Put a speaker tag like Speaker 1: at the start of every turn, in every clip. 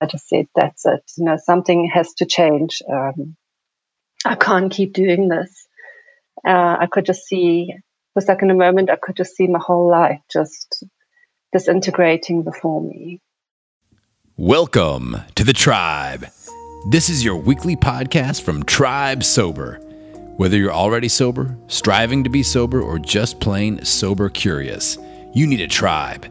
Speaker 1: I just said, that's it. You know, something has to change. Um, I can't keep doing this. Uh, I could just see, was like in a moment, I could just see my whole life just disintegrating before me.
Speaker 2: Welcome to the tribe. This is your weekly podcast from Tribe Sober. Whether you're already sober, striving to be sober, or just plain sober curious, you need a tribe.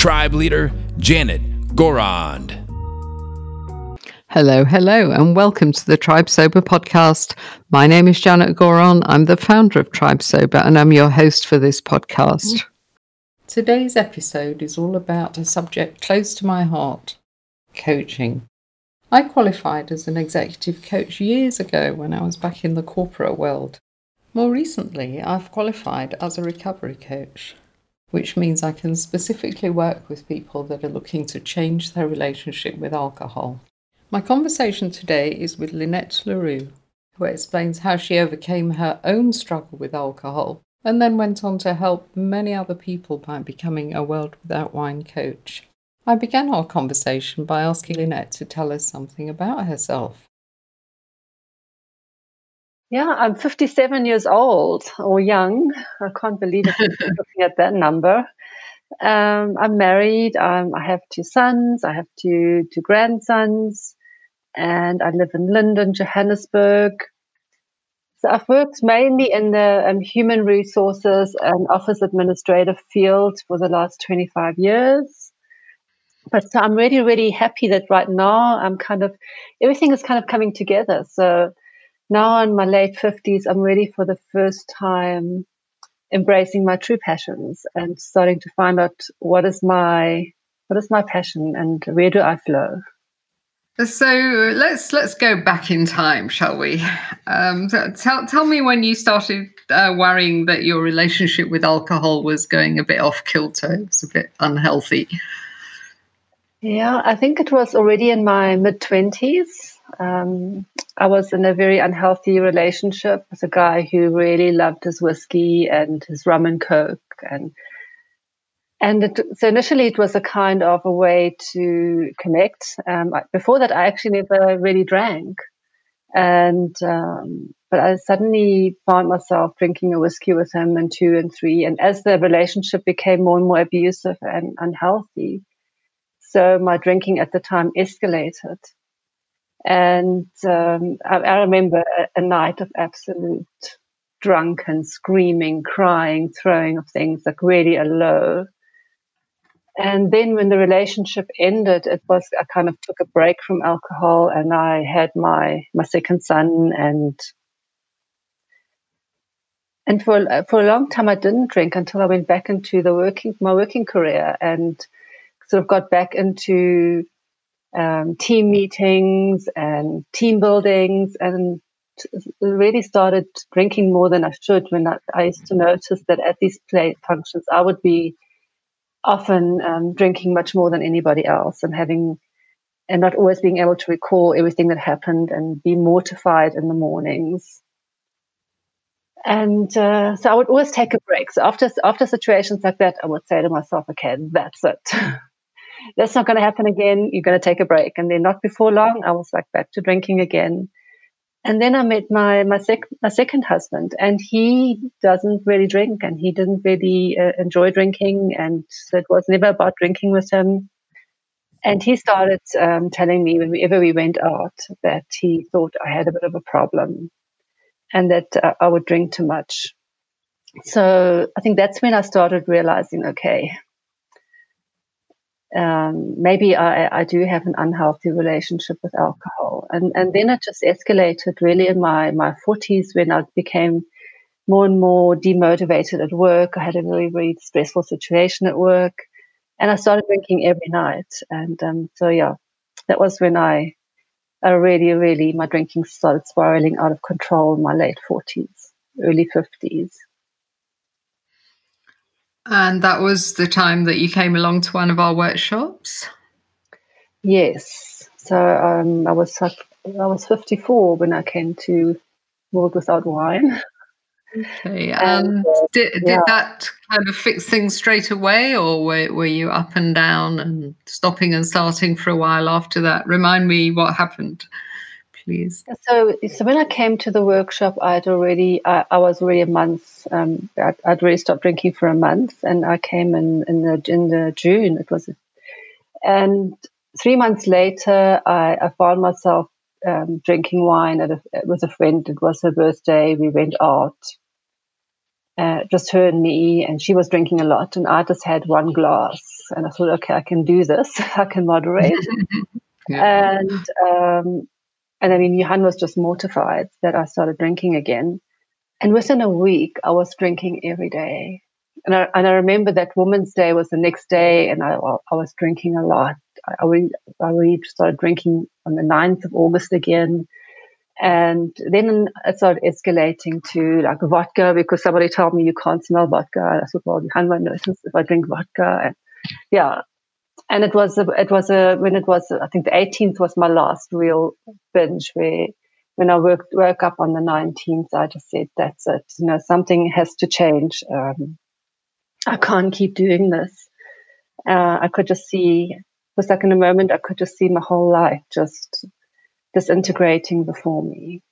Speaker 2: tribe leader Janet Gourand.
Speaker 3: Hello, hello, and welcome to the Tribe Sober podcast. My name is Janet Gourand. I'm the founder of Tribe Sober, and I'm your host for this podcast. Today's episode is all about a subject close to my heart coaching. I qualified as an executive coach years ago when I was back in the corporate world. More recently, I've qualified as a recovery coach which means I can specifically work with people that are looking to change their relationship with alcohol. My conversation today is with Lynette LaRue, who explains how she overcame her own struggle with alcohol and then went on to help many other people by becoming a World Without Wine coach. I began our conversation by asking Lynette to tell us something about herself.
Speaker 1: Yeah, I'm 57 years old or young. I can't believe it looking at that number. Um, I'm married. Um, I have two sons. I have two two grandsons, and I live in Linden, Johannesburg. So I've worked mainly in the um, human resources and office administrative field for the last 25 years. But so I'm really, really happy that right now I'm kind of everything is kind of coming together. So now in my late 50s, I'm ready for the first time embracing my true passions and starting to find out what is my what is my passion and where do I flow.
Speaker 3: So let's let's go back in time, shall we? Um, tell tell me when you started uh, worrying that your relationship with alcohol was going a bit off kilter. It was a bit unhealthy.
Speaker 1: Yeah, I think it was already in my mid twenties. Um, I was in a very unhealthy relationship with a guy who really loved his whiskey and his rum and coke, and and it, so initially it was a kind of a way to connect. Um, before that, I actually never really drank, and um, but I suddenly found myself drinking a whiskey with him and two and three, and as the relationship became more and more abusive and unhealthy, so my drinking at the time escalated. And um, I, I, remember a, a, night of absolute drunken screaming, crying, throwing of things, like really a low. And then when the relationship ended, it was I kind of took a break from alcohol, and I had my my second son, and and for for a long time I didn't drink until I went back into the working my working career and sort of got back into um, team meetings and team buildings and really started drinking more than I should when I, I used to notice that at these play functions I would be often um, drinking much more than anybody else and having and not always being able to recall everything that happened and be mortified in the mornings. And uh, so I would always take a break. So after after situations like that, I would say to myself, "Okay, that's it. that's not going to happen again. You're going to take a break. And then not before long, I was like back to drinking again. And then I met my my, sec- my second husband, and he doesn't really drink, and he didn't really uh, enjoy drinking, and it was never about drinking with him. And he started um, telling me whenever we went out that he thought I had a bit of a problem, and that uh, I would drink too much. So I think that's when I started realizing, okay, um, maybe I, I, do have an unhealthy relationship with alcohol. And, and then it just escalated really in my, my 40s when I became more and more demotivated at work. I had a really, very stressful situation at work. And I started drinking every night. And um, so, yeah, that was when I, I really, really, my drinking started spiraling out of control in my late 40s, early 50s.
Speaker 3: And that was the time that you came along to one of our workshops?
Speaker 1: Yes. So um, I was I was 54 when I came to World Without Wine.
Speaker 3: Okay. And uh, did, did yeah. that kind of fix things straight away, or were, were you up and down and stopping and starting for a while after that? Remind me what happened, please.
Speaker 1: So, so when I came to the workshop, I'd already, I, I was already a month, um, I'd, I'd, already stopped drinking for a month, and I came in, in the in the June, it was, and three months later, I, I found myself um, drinking wine at a, with a friend. It was her birthday. We went out, uh, just her and me, and she was drinking a lot, and I just had one glass. And I thought, okay, I can do this. I can moderate. yeah. And um, and I mean, Johan was just mortified that I started drinking again. And within a week, I was drinking every day. And I, and I remember that Women's Day was the next day, and I, I was drinking a lot. I I really started drinking on the 9th of August again. And then it started escalating to like vodka because somebody told me you can't smell vodka. And I said, well, you can't notice if I drink vodka. And yeah. And it was, a, it was a, when it was, I think the 18th was my last real binge where when I worked, woke up on the 19th, I just said, that's it. You know, something has to change. Um, I can't keep doing this. Uh, I could just see was like in a moment I could just see my whole life just disintegrating before me.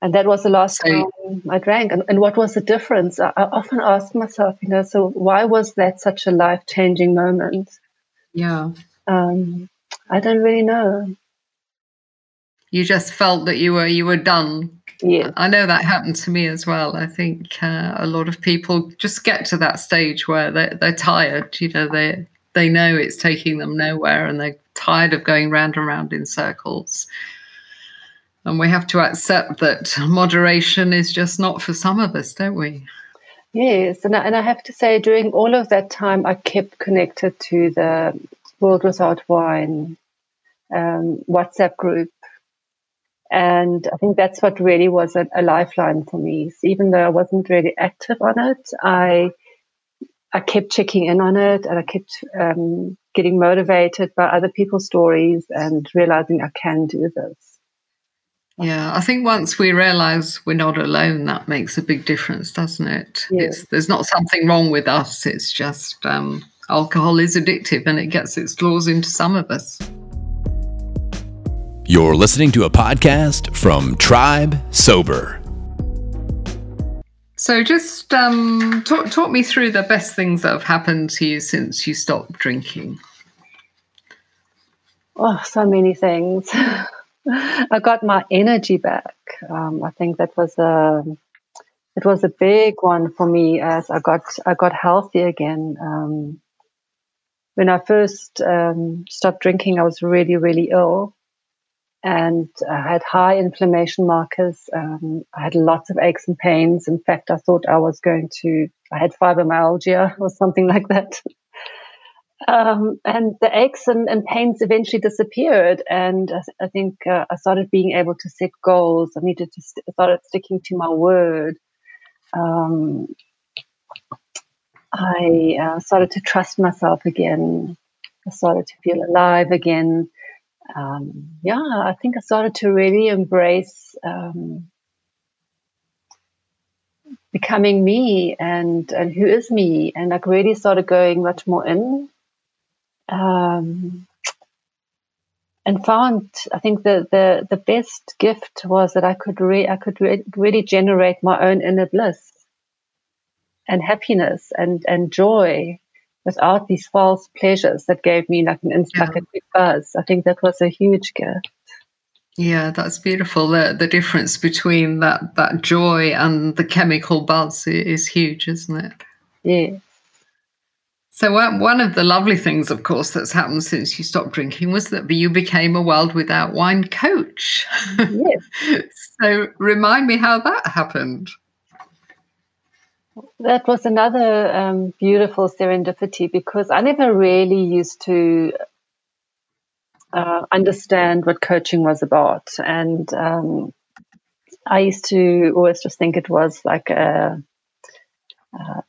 Speaker 1: And that was the last time I drank. And, and, what was the difference? I, I, often ask myself, you know, so why was that such a life changing moment?
Speaker 3: Yeah.
Speaker 1: Um, I don't really know.
Speaker 3: You just felt that you were you were done.
Speaker 1: Yeah.
Speaker 3: I know that happened to me as well. I think uh, a lot of people just get to that stage where they they're tired. You know, they they know it's taking them nowhere and they're tired of going round and round in circles. And we have to accept that moderation is just not for some of us, don't we?
Speaker 1: Yes, and I, and I have to say, during all of that time, I kept connected to the World Without Wine um, WhatsApp group. And I think that's what really was a, a lifeline for me. So even though I wasn't really active on it, I I kept checking in on it and I kept um, getting motivated by other people's stories and realizing I can do this.
Speaker 3: Yeah, I think once we realize we're not alone, that makes a big difference, doesn't it? Yeah. It's, there's not something wrong with us. It's just um, alcohol is addictive and it gets its claws into some of us.
Speaker 2: You're listening to a podcast from Tribe Sober.
Speaker 3: So, just um, talk, talk me through the best things that have happened to you since you stopped drinking.
Speaker 1: Oh, so many things. I got my energy back. Um, I think that was a it was a big one for me as I got I got healthy again. Um, when I first um, stopped drinking, I was really really ill, and I had high inflammation markers. Um, I had lots of aches and pains. In fact, I thought I was going to, I had fibromyalgia or something like that. Um, and the aches and, and, pains eventually disappeared. And I, I think uh, I started being able to set goals. I needed to st- started sticking to my word. Um, I uh, started to trust myself again. I started to feel alive again um, yeah, I think I started to really embrace um, becoming me and and who is me, and like really started going much more in. Um, and found I think the, the the best gift was that I could re- I could re- really generate my own inner bliss and happiness and and joy without these false pleasures that gave me like an instant yeah. quick buzz. I think that was a huge gift.
Speaker 3: Yeah, that's beautiful. The the difference between that that joy and the chemical buzz is huge, isn't it?
Speaker 1: Yeah.
Speaker 3: So one of the lovely things, of course, that's happened since you stopped drinking was that you became a World Without Wine coach.
Speaker 1: Yes.
Speaker 3: so remind me how that happened.
Speaker 1: That was another um, beautiful serendipity because I never really used to uh, understand what coaching was about. And um, I used to always just think it was like a, a,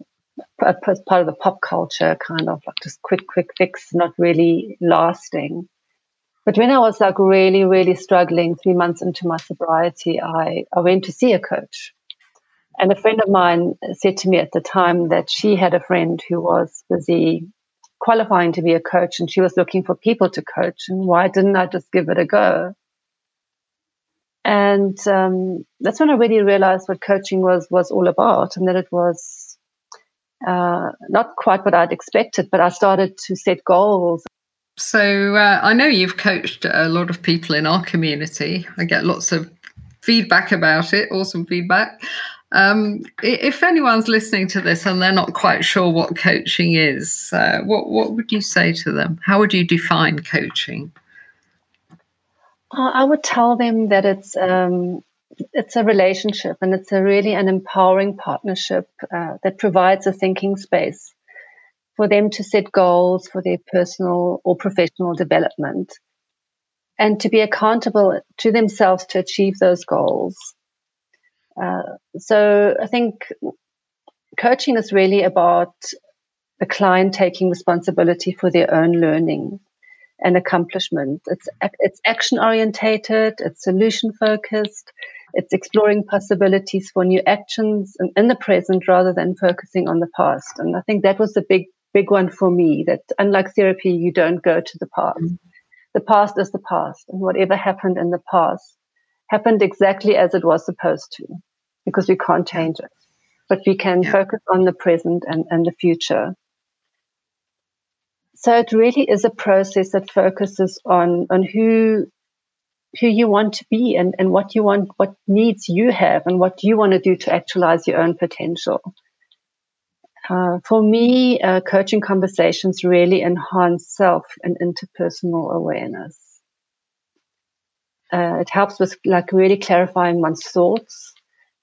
Speaker 1: a, part of the pop culture, kind of like just quick, quick fix, not really lasting. But when I was like really, really struggling three months into my sobriety, I, I went to see a coach. And a friend of mine said to me at the time that she had a friend who was busy qualifying to be a coach and she was looking for people to coach. And why didn't I just give it a go? And um, that's when I really realized what coaching was was all about, and that it was uh, not quite what I'd expected. But I started to set goals.
Speaker 3: So uh, I know you've coached a lot of people in our community. I get lots of feedback about it, awesome feedback. Um, if anyone's listening to this and they're not quite sure what coaching is, uh, what what would you say to them? How would you define coaching?
Speaker 1: Uh, I would tell them that it's um, it's a relationship and it's a really an empowering partnership uh, that provides a thinking space for them to set goals for their personal or professional development and to be accountable to themselves to achieve those goals uh, so I think coaching is really about the client taking responsibility for their own learning and accomplishment. It's it's action orientated, it's solution focused, it's exploring possibilities for new actions in, in the present rather than focusing on the past. And I think that was the big big one for me. That unlike therapy, you don't go to the past. Mm-hmm. The past is the past, and whatever happened in the past happened exactly as it was supposed to because we can't change it. But we can yeah. focus on the present and, and the future. So it really is a process that focuses on on who who you want to be and, and what you want, what needs you have, and what you want to do to actualize your own potential. Uh, for me, uh, coaching conversations really enhance self and interpersonal awareness. Uh, it helps with like really clarifying one's thoughts,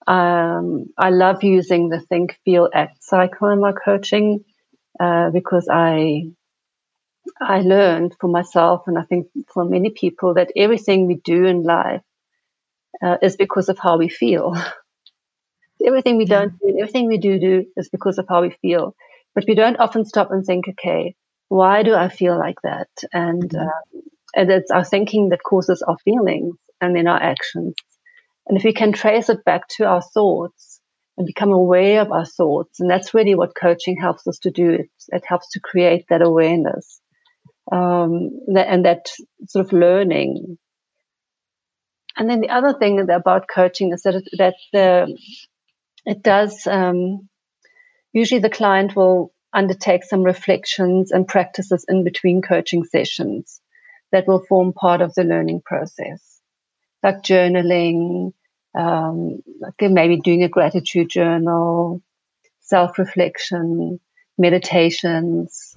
Speaker 1: um, I love using the think, feel, act cycle in my coaching uh, because I I learned for myself, and I think for many people, that everything we do in life uh, is because of how we feel. everything we don't do, everything we do do is because of how we feel. But we don't often stop and think, okay, why do I feel like that? And uh, and it's our thinking that causes our feelings and then our actions. And if we can trace it back to our thoughts and become aware of our thoughts, and that's really what coaching helps us to do. It, it helps to create that awareness um, and that sort of learning. And then the other thing about coaching is that it, that the, it does um, usually the client will undertake some reflections and practices in between coaching sessions that will form part of the learning process like journaling, um, like maybe doing a gratitude journal, self reflection, meditations.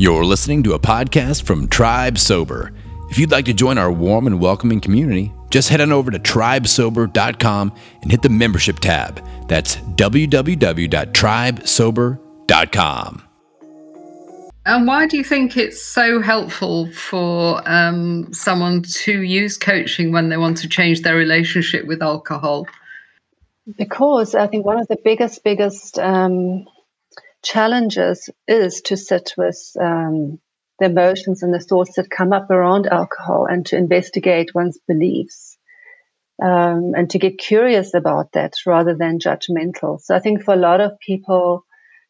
Speaker 2: You're listening to a podcast from Tribe Sober. If you'd like to join our warm and welcoming community, just head on over to tribesober.com and hit the membership tab. That's www.tribesober.com.
Speaker 3: And why do you think it's so helpful for um, someone to use coaching when they want to change their relationship with alcohol?
Speaker 1: Because I think one of the biggest, biggest um, challenges is to sit with um, the emotions and the thoughts that come up around alcohol and to investigate one's beliefs. Um, and to get curious about that rather than judgmental. So I think for a lot of people,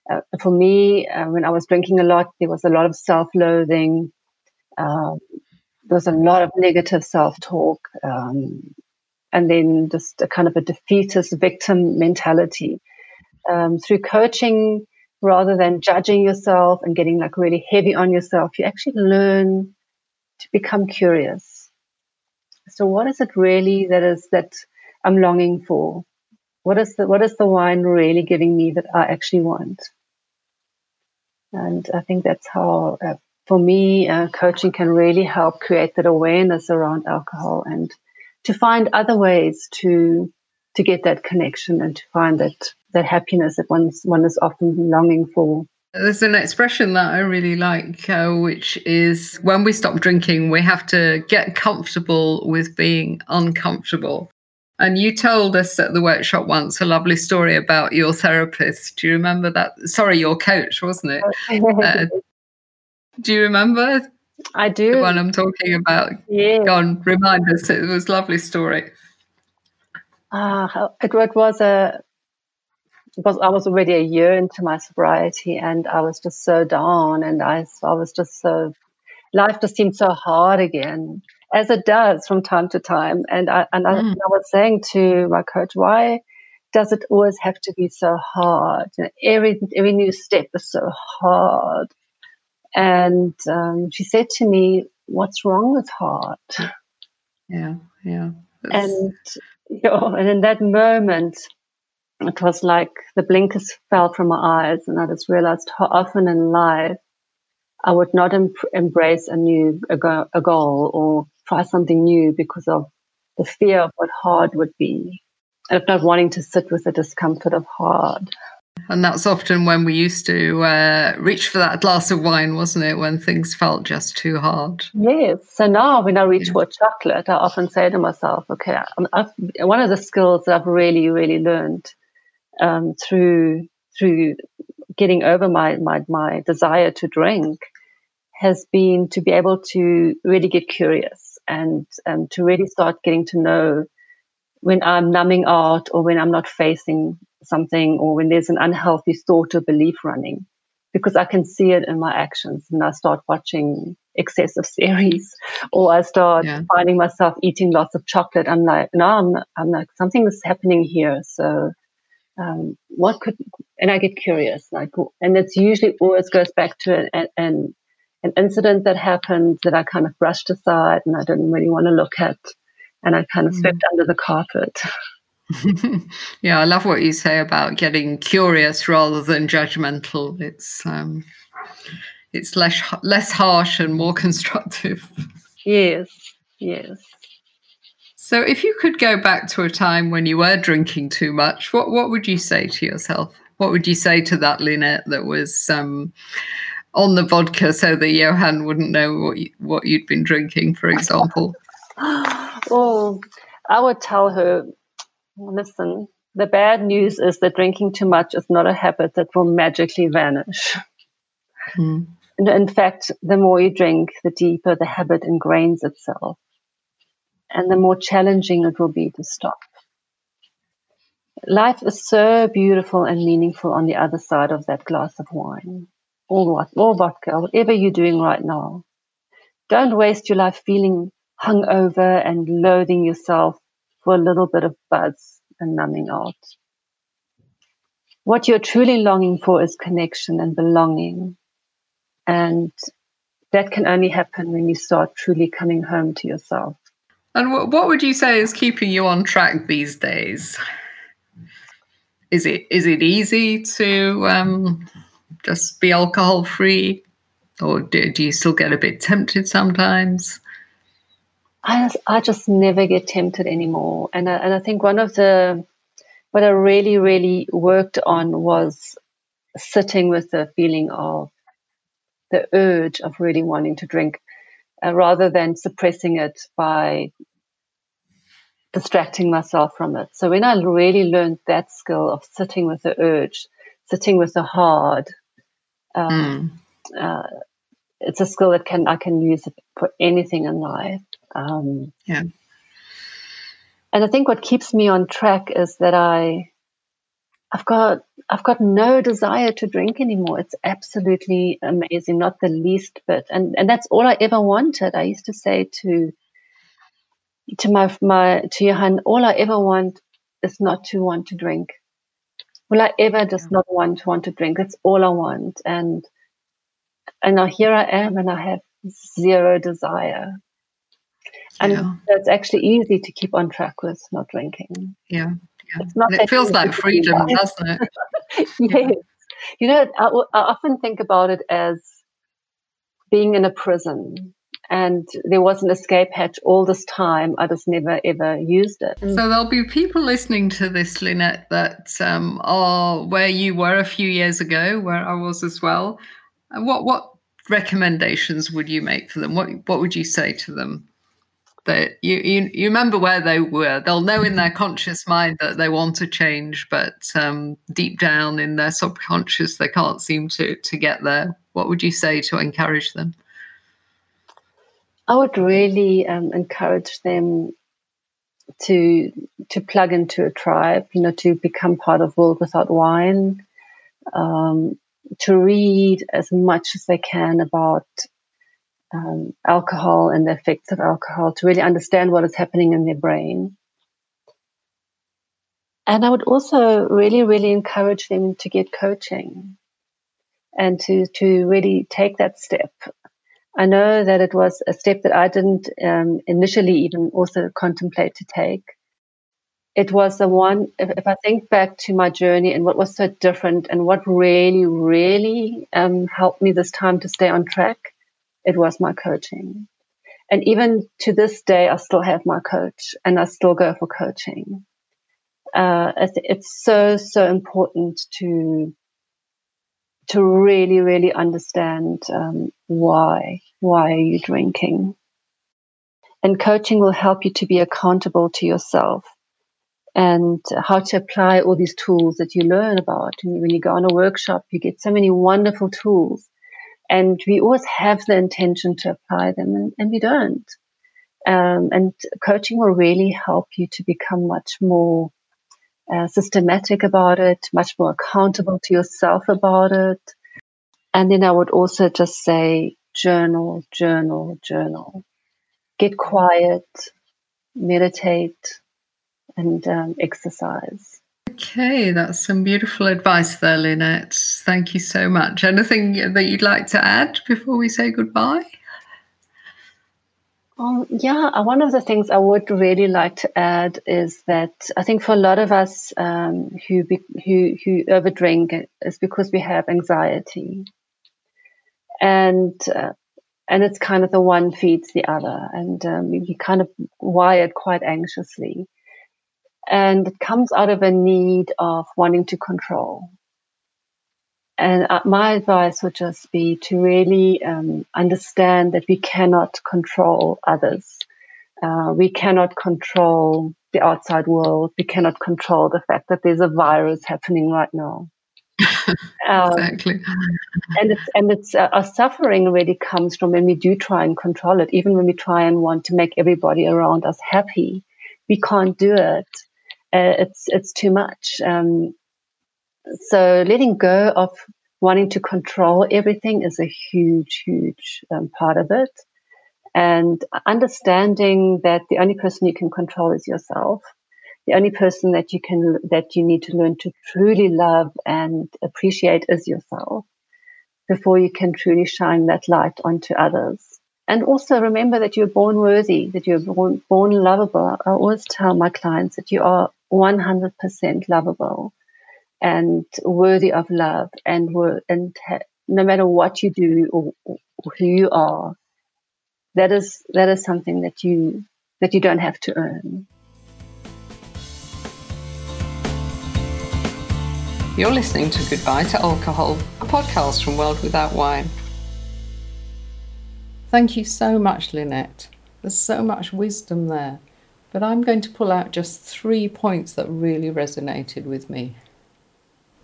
Speaker 1: uh, for me, uh, when I was drinking a lot, there was a lot of self loathing. Um, there was a lot of negative self talk. Um, and then just a kind of a defeatist victim mentality. Um, through coaching, rather than judging yourself and getting like really heavy on yourself, you actually learn to become curious. So, what is it really that is that I'm longing for? What is the what is the wine really giving me that I actually want? And I think that's how, uh, for me, uh, coaching can really help create that awareness around alcohol and to find other ways to to get that connection and to find that that happiness that one's, one is often longing for
Speaker 3: There's an expression that I really like, uh, which is when we stop drinking, we have to get comfortable with being uncomfortable. And you told us at the workshop once a lovely story about your therapist. Do you remember that? Sorry, your coach, wasn't it? Uh, do you remember?
Speaker 1: I do.
Speaker 3: The one I'm talking about.
Speaker 1: Yeah.
Speaker 3: Go on, remind us. It was a lovely story.
Speaker 1: Ah, it, it was a because I was already a year into my sobriety and I was just so down and I, I was just so, life just seemed so hard again, as it does from time to time. And I, and I,
Speaker 3: Mm.
Speaker 1: I was saying to my coach, why does it always have to be so hard? You know, every, every new step is so hard. And um, she said to me, what's wrong with hard?
Speaker 3: Yeah, yeah. That's-
Speaker 1: and you know, and in that moment it was like the blinkers fell from my eyes and i just realized how often in life i would not em- embrace a new a, go- a goal or try something new because of the fear of what hard would be and of not wanting to sit with the discomfort of hard
Speaker 3: And that's often when we used to uh, reach for that glass of wine, wasn't it? When things felt just too hard.
Speaker 1: Yes. So now when I reach
Speaker 3: Yeah.
Speaker 1: for chocolate, I often say to myself, okay, I've, one of the skills that I've really, really learned um, through through getting over my, my my desire to drink has been to be able to really get curious and um, to really start getting to know when I'm numbing out or when I'm not facing something or when there's an unhealthy thought or belief running because I can see it in my actions and I start watching excessive series or I start
Speaker 3: Yeah.
Speaker 1: finding myself eating lots of chocolate. I'm like, no, I'm, I'm like, something is happening here. So, um, what could, and I get curious, like, and it's usually always goes back to an, an, an incident that happened that I kind of brushed aside and I didn't really want to look at. And I kind of
Speaker 3: Mm.
Speaker 1: swept under the carpet.
Speaker 3: yeah, I love what you say about getting curious rather than judgmental. It's um, it's less less harsh and more constructive.
Speaker 1: Yes, yes.
Speaker 3: So, if you could go back to a time when you were drinking too much, what what would you say to yourself? What would you say to that Lynette that was um, on the vodka so that Johan wouldn't know what you, what you'd been drinking, for example?
Speaker 1: well, I would tell her, listen, the bad news is that drinking too much is not a habit that will magically vanish. And in fact, the more you drink, the deeper the habit ingrains itself. And the more challenging it will be to stop. Life is so beautiful and meaningful on the other side of that glass of wine or, or vodka, whatever you're doing right now. Don't waste your life feeling hungover and loathing yourself for a little bit of buzz and numbing out. What you're truly longing for is connection and belonging. And that can only happen when you start truly coming home to yourself.
Speaker 3: And what, what would you say is keeping you on track these days? Is it is it easy to um, just be alcohol free, or do, do you still get a bit tempted sometimes?
Speaker 1: I just, I just never get tempted anymore. And I, and I think one of the, what I really, really worked on was sitting with the feeling of the urge of really wanting to drink uh, rather than suppressing it by distracting myself from it. So when I really learned that skill of sitting with the urge, sitting with the hard, um,
Speaker 3: Mm.
Speaker 1: uh, it's a skill that can I can use for anything in life. Um,
Speaker 3: Yeah.
Speaker 1: And I think what keeps me on track is that I, I've got I've got no desire to drink anymore. It's absolutely amazing, not the least bit. And and that's all I ever wanted. I used to say to to my my to Johan, all I ever want is not to want to drink. Will I ever just not want to want to drink? That's all I want. And and now here I am, and I have zero desire. And
Speaker 3: Yeah.
Speaker 1: it's actually easy to keep on track with not drinking.
Speaker 3: Yeah, yeah.
Speaker 1: It's not
Speaker 3: And it feels like freedom, doesn't it?
Speaker 1: yes. You know, I, I often think about it as being in a prison and there was an escape hatch all this time. I just never ever used it.
Speaker 3: So there'll be people listening to this, Lynette, that um, are where you were a few years ago, where I was as well. What what recommendations would you make for them? What what would you say to them? That you, you you remember where they were. They'll know in their conscious mind that they want to change, but um, deep down in their subconscious, they can't seem to to get there. What would you say to encourage them?
Speaker 1: I would really um, encourage them to to plug into a tribe. You know, to become part of World Without Wine. Um, to read as much as they can about um, alcohol and the effects of alcohol to really understand what is happening in their brain. And I would also really, really encourage them to get coaching and to, to really take that step I know that it was a step that I didn't um, initially even also contemplate to take. It was the one, if, if, I think back to my journey and what was so different and what really, really um, helped me this time to stay on track, it was my coaching. And even to this day, I still have my coach and I still go for coaching. Uh, it's, so, so important to to really, really understand um, why. Why are you drinking? And coaching will help you to be accountable to yourself and how to apply all these tools that you learn about. And when you go on a workshop, you get so many wonderful tools. And we always have the intention to apply them, and, and we don't. Um, and coaching will really help you to become much more uh, systematic about it, much more accountable to yourself about it. And then I would also just say journal, journal, journal. Get quiet, meditate, and um, exercise.
Speaker 3: Okay, that's some beautiful advice there, Lynette. Thank you so much. Anything that you'd like to add before we say goodbye?
Speaker 1: Um, yeah, uh, one of the things I would really like to add is that I think for a lot of us um, who be, who who overdrink is because we have anxiety, and uh, and it's kind of the one feeds the other, and um, you kind of wired quite anxiously, and it comes out of a need of wanting to control. And uh, my advice would just be to really um, understand that we cannot control others. Uh, we cannot control the outside world. We cannot control the fact that there's a virus happening right now.
Speaker 3: um, exactly.
Speaker 1: And it's and it's uh, our suffering really comes from when we do try and control it. Even when we try and want to make everybody around us happy, we can't do it. Uh, it's it's too much. Um, so letting go of wanting to control everything is a huge, huge um, part of it. And understanding that the only person you can control is yourself. The only person that you can, that you need to learn to truly love and appreciate is yourself before you can truly shine that light onto others. And also remember that you're born worthy, that you're born, born lovable. I always tell my clients that you are 100% lovable and worthy of love and and ha- no matter what you do or, or, who you are that is that is something that you that you don't have to earn
Speaker 3: You're listening to Goodbye to Alcohol, a podcast from World Without Wine. Thank you so much, Lynette. There's so much wisdom there, but I'm going to pull out just three points that really resonated with me.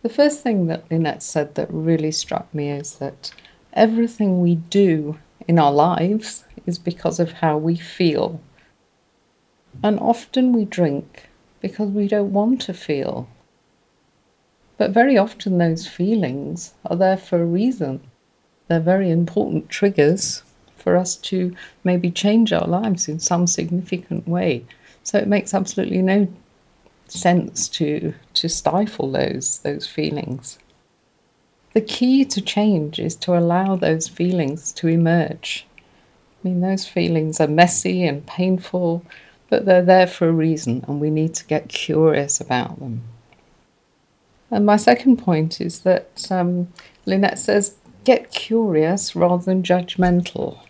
Speaker 3: The first thing that Lynette said that really struck me is that everything we do in our lives is because of how we feel. And often we drink because we don't want to feel. But very often those feelings are there for a reason. They're very important triggers for us to maybe change our lives in some significant way. So it makes absolutely no sense to to stifle those those feelings. The key to change is to allow those feelings to emerge. I mean, those feelings are messy and painful, but they're there for a reason, and we need to get curious about them. And my second point is that um, Lynette says, get curious rather than judgmental.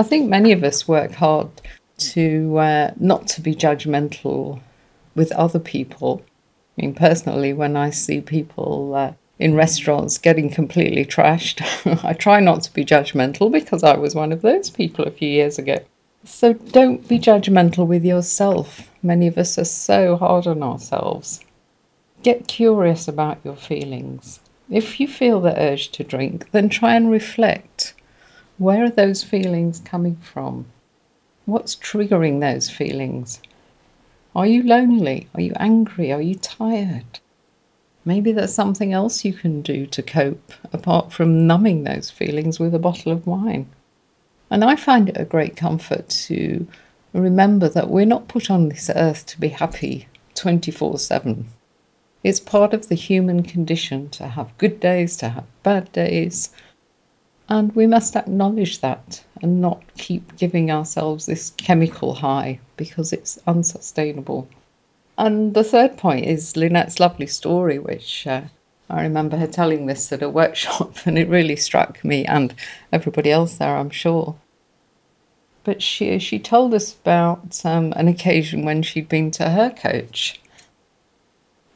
Speaker 3: I think many of us work hard to uh, not to be judgmental with other people. I mean, personally, when I see people uh, in restaurants getting completely trashed, I try not to be judgmental because I was one of those people a few years ago. So don't be judgmental with yourself. Many of us are so hard on ourselves. Get curious about your feelings. If you feel the urge to drink, then try and reflect. Where are those feelings coming from? What's triggering those feelings? Are you lonely? Are you angry? Are you tired? Maybe there's something else you can do to cope apart from numbing those feelings with a bottle of wine. And I find it a great comfort to remember that we're not put on this earth to be happy 24 7. It's part of the human condition to have good days, to have bad days. And we must acknowledge that and not keep giving ourselves this chemical high because it's unsustainable. And the third point is Lynette's lovely story, which uh, I remember her telling this at a workshop, and it really struck me and everybody else there, I'm sure. But she she told us about um, an occasion when she'd been to her coach,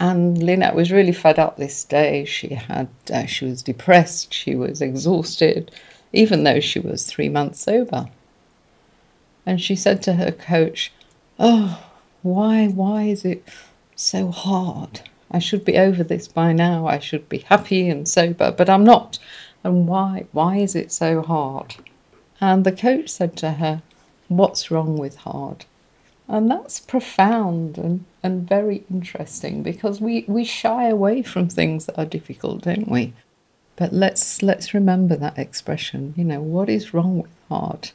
Speaker 3: and Lynette was really fed up this day. She had uh, she was depressed, she was exhausted, even though she was three months sober. And she said to her coach, "Oh, why why is it so hard?" I should be over this by now. I should be happy and sober, but I'm not. And why? Why is it so hard? And the coach said to her, What's wrong with hard? And that's profound and, and very interesting because we, we shy away from things that are difficult, don't we? But let's let's remember that expression. You know, what is wrong with hard?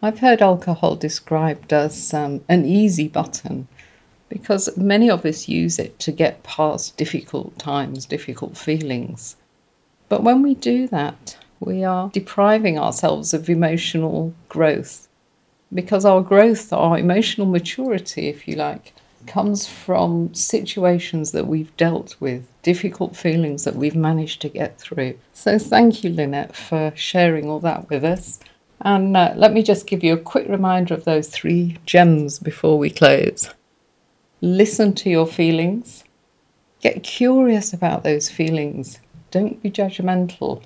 Speaker 3: I've heard alcohol described as um, an easy button because many of us use it to get past difficult times, difficult feelings. But when we do that, we are depriving ourselves of emotional growth because our growth, our emotional maturity, if you like, comes from situations that we've dealt with, difficult feelings that we've managed to get through. So, thank you, Lynette, for sharing all that with us. And uh, let me just give you a quick reminder of those three gems before we close listen to your feelings, get curious about those feelings, don't be judgmental.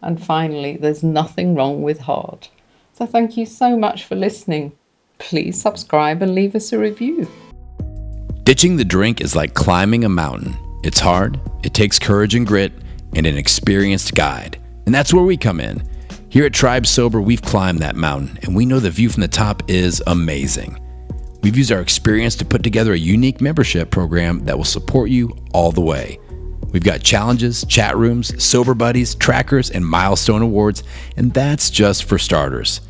Speaker 3: And finally, there's nothing wrong with hard. So thank you so much for listening. Please subscribe and leave us a review.
Speaker 2: Ditching the drink is like climbing a mountain. It's hard, it takes courage and grit, and an experienced guide. And that's where we come in. Here at Tribe Sober, we've climbed that mountain, and we know the view from the top is amazing. We've used our experience to put together a unique membership program that will support you all the way. We've got challenges, chat rooms, sober buddies, trackers, and milestone awards, and that's just for starters.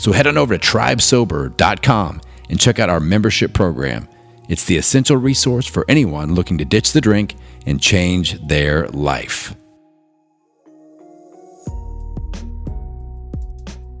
Speaker 2: So head on over to tribesober.com and check out our membership program. It's the essential resource for anyone looking to ditch the drink and change their life.